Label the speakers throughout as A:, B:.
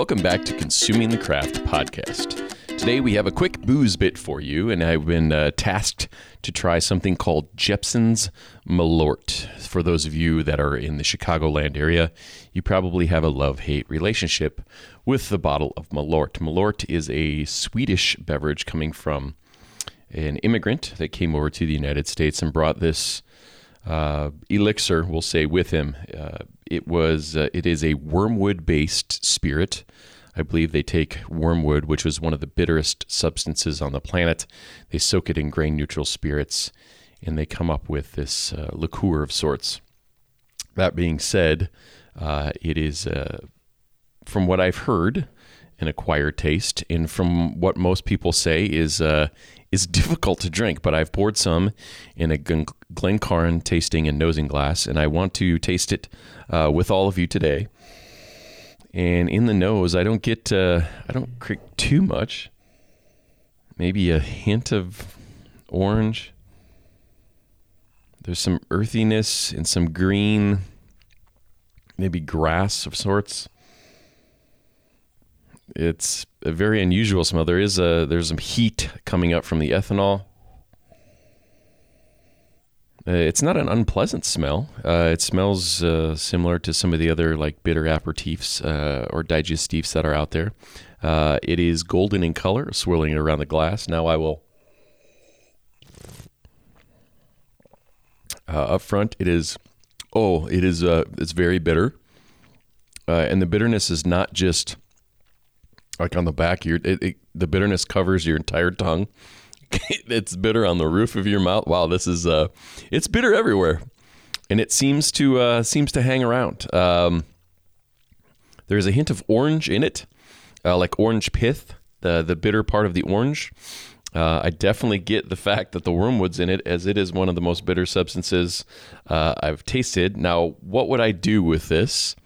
A: Welcome back to Consuming the Craft podcast. Today we have a quick booze bit for you, and I've been uh, tasked to try something called Jeppson's Malort. For those of you that are in the Chicagoland area, you probably have a love hate relationship with the bottle of Malort. Malort is a Swedish beverage coming from an immigrant that came over to the United States and brought this uh, elixir, we'll say, with him. Uh, it was uh, it is a wormwood based spirit. I believe they take wormwood, which was one of the bitterest substances on the planet. They soak it in grain neutral spirits, and they come up with this uh, liqueur of sorts. That being said, uh, it is, uh, from what I've heard, an acquired taste, and from what most people say is uh, is difficult to drink. But I've poured some in a Glencairn tasting and nosing glass, and I want to taste it uh, with all of you today. And in the nose, I don't get uh, I don't creak too much. Maybe a hint of orange. There's some earthiness and some green, maybe grass of sorts. It's a very unusual smell. There is a there's some heat coming up from the ethanol. Uh, it's not an unpleasant smell. Uh, it smells uh, similar to some of the other like bitter aperitifs uh, or digestifs that are out there. Uh, it is golden in color, swirling around the glass. Now I will. Up front, it is. Oh, it is. it's very bitter, and the bitterness is not just like on the back. Your it, it, the bitterness covers your entire tongue. it's bitter on the roof of your mouth. Wow, this is uh, it's bitter everywhere, and it seems to uh, seems to hang around. Um, there's a hint of orange in it, uh, like orange pith, the the bitter part of the orange. Uh, I definitely get the fact that the wormwood's in it, as it is one of the most bitter substances uh, I've tasted. Now, what would I do with this?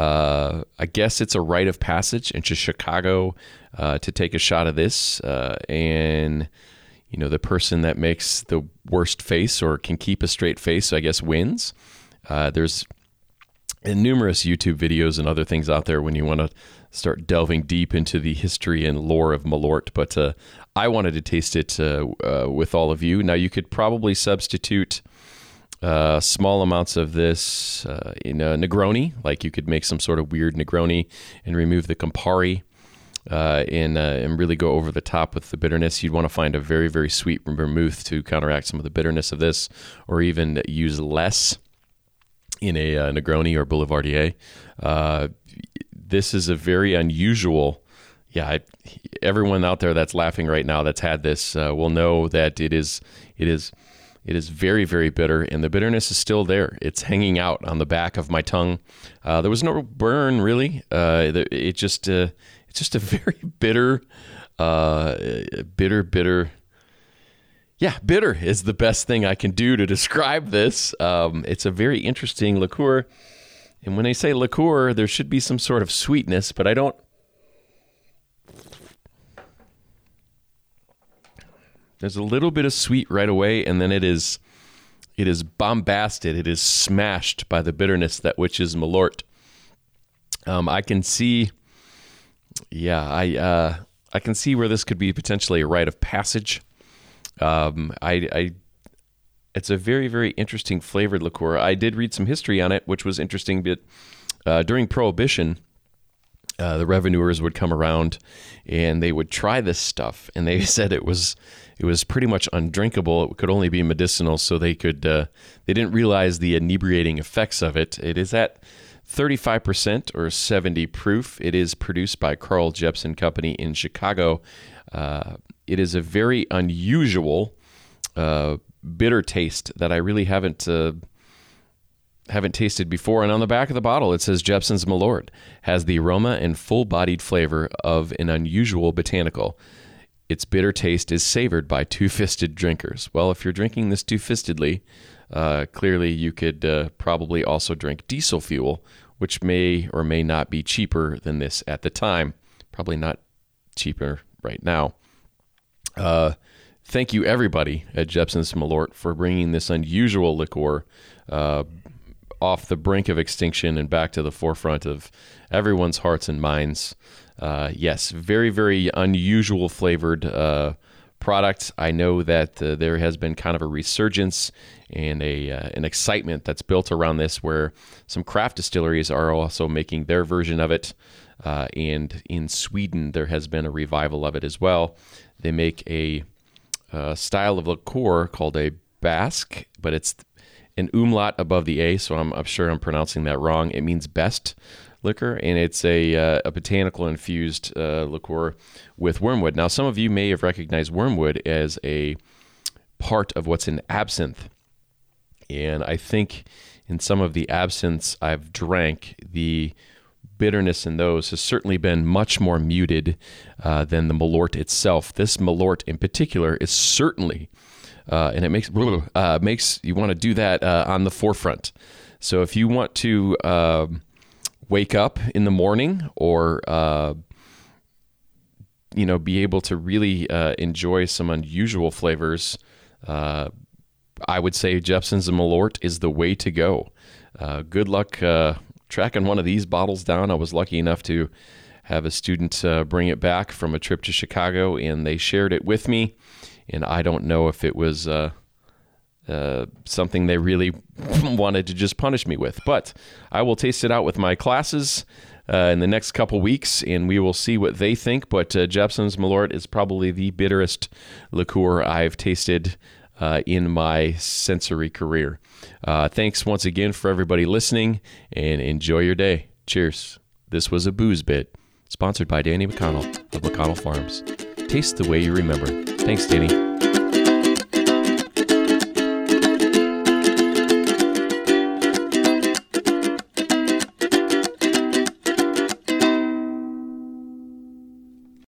A: Uh, I guess it's a rite of passage into Chicago uh, to take a shot of this. Uh, and, you know, the person that makes the worst face or can keep a straight face, I guess, wins. Uh, there's numerous YouTube videos and other things out there when you want to start delving deep into the history and lore of Malort. But uh, I wanted to taste it uh, with all of you. Now, you could probably substitute uh, small amounts of this uh, in a Negroni, like you could make some sort of weird Negroni and remove the Campari. Uh, and, uh, and really go over the top with the bitterness. You'd want to find a very, very sweet vermouth to counteract some of the bitterness of this, or even use less in a uh, Negroni or Boulevardier. This is a very unusual. Yeah, I, everyone out there that's laughing right now that's had this uh, will know that it is it is it is very, very bitter, and the bitterness is still there. It's hanging out on the back of my tongue. Uh, there was no burn, really. Uh, it just, uh, it's just a very bitter, uh, bitter, bitter. Yeah, bitter is the best thing I can do to describe this. Um, it's a very interesting liqueur, and when I say liqueur, there should be some sort of sweetness, but I don't There's a little bit of sweet right away, and then it is it is bombasted. It is smashed by the bitterness that which is Malort. Um, I can see, yeah, I uh, I can see where this could be potentially a rite of passage. Um, I, I, it's a very very interesting flavored liqueur. I did read some history on it, which was interesting. But uh, during Prohibition, uh, the revenuers would come around and they would try this stuff, and they said it was it was pretty much undrinkable. It could only be medicinal, so they could uh, they didn't realize the inebriating effects of it. It is at 35% or 70 proof. It is produced by Carl Jeppson Company in Chicago. Uh, it is a very unusual uh, bitter taste that I really haven't uh, haven't tasted before. And on the back of the bottle, it says Jeppson's Malort has the aroma and full bodied flavor of an unusual botanical. Its bitter taste is savored by two fisted drinkers. Well, if you're drinking this two fistedly, uh, clearly you could uh, probably also drink diesel fuel, which may or may not be cheaper than this at the time. Probably not cheaper right now. Uh, thank you, everybody at Jeppson's Malort, for bringing this unusual liqueur uh, off the brink of extinction and back to the forefront of everyone's hearts and minds. Uh, yes, very, very unusual flavored uh, product. I know that uh, there has been kind of a resurgence and a uh, an excitement that's built around this, where some craft distilleries are also making their version of it. Uh, and in Sweden, there has been a revival of it as well. They make a uh, style of liqueur called a bäsk, but it's an umlaut above the A, so I'm, I'm sure I'm pronouncing that wrong. It means best liquor, and it's a, uh, a botanical infused uh, liqueur with wormwood. Now, some of you may have recognized wormwood as a part of what's in absinthe, and I think in some of the absinthes I've drank, the bitterness in those has certainly been much more muted uh, than the Malort itself. This Malort in particular is certainly, uh, and it makes uh, makes you want to do that uh, on the forefront. So if you want to um, wake up in the morning or uh, you know be able to really uh, enjoy some unusual flavors. I would say Jeppson's and Malort is the way to go. good luck tracking one of these bottles down. I was lucky enough to have a student uh, bring it back from a trip to Chicago, and they shared it with me. And I don't know if it was uh, uh, something they really wanted to just punish me with, but I will taste it out with my classes. Uh, in the next couple weeks, and we will see what they think. But uh, Jeppson's Malort is probably the bitterest liqueur I've tasted uh, in my sensory career. Uh, thanks once again for everybody listening and enjoy your day. Cheers. This was a booze bit sponsored by Danny McConnell of McConnell Farms. Taste the way you remember. Thanks, Danny.